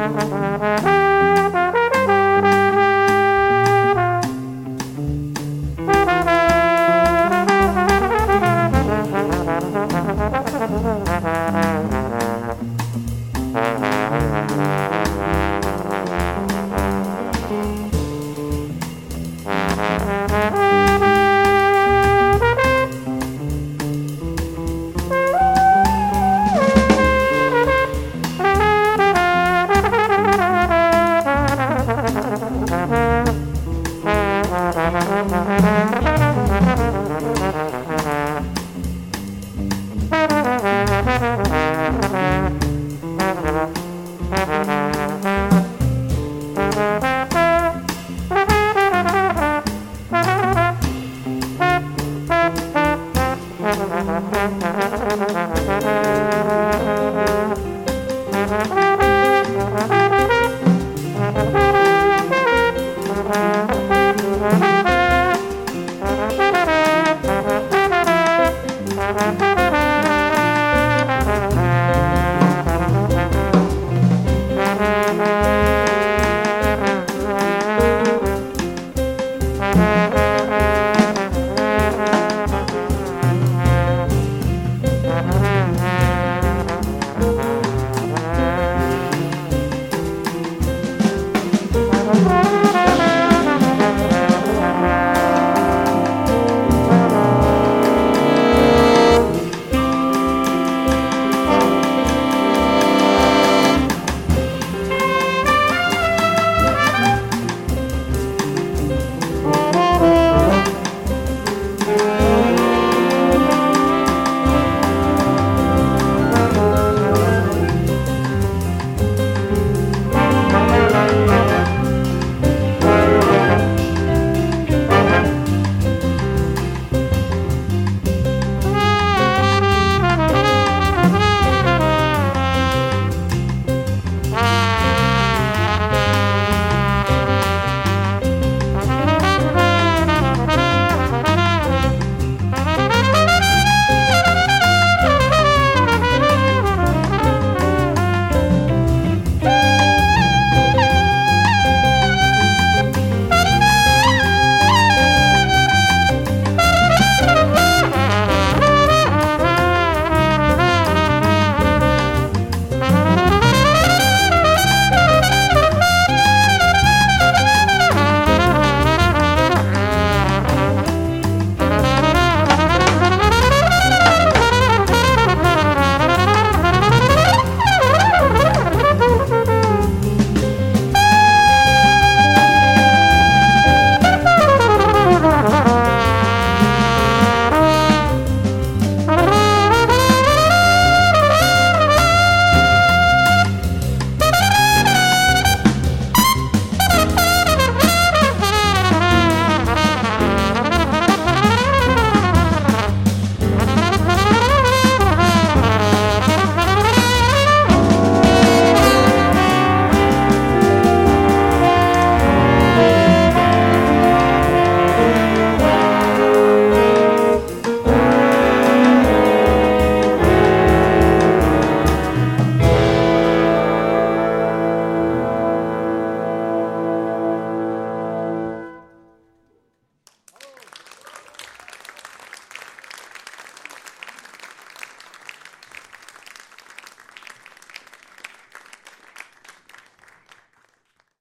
Mm-hmm. Mm-hmm.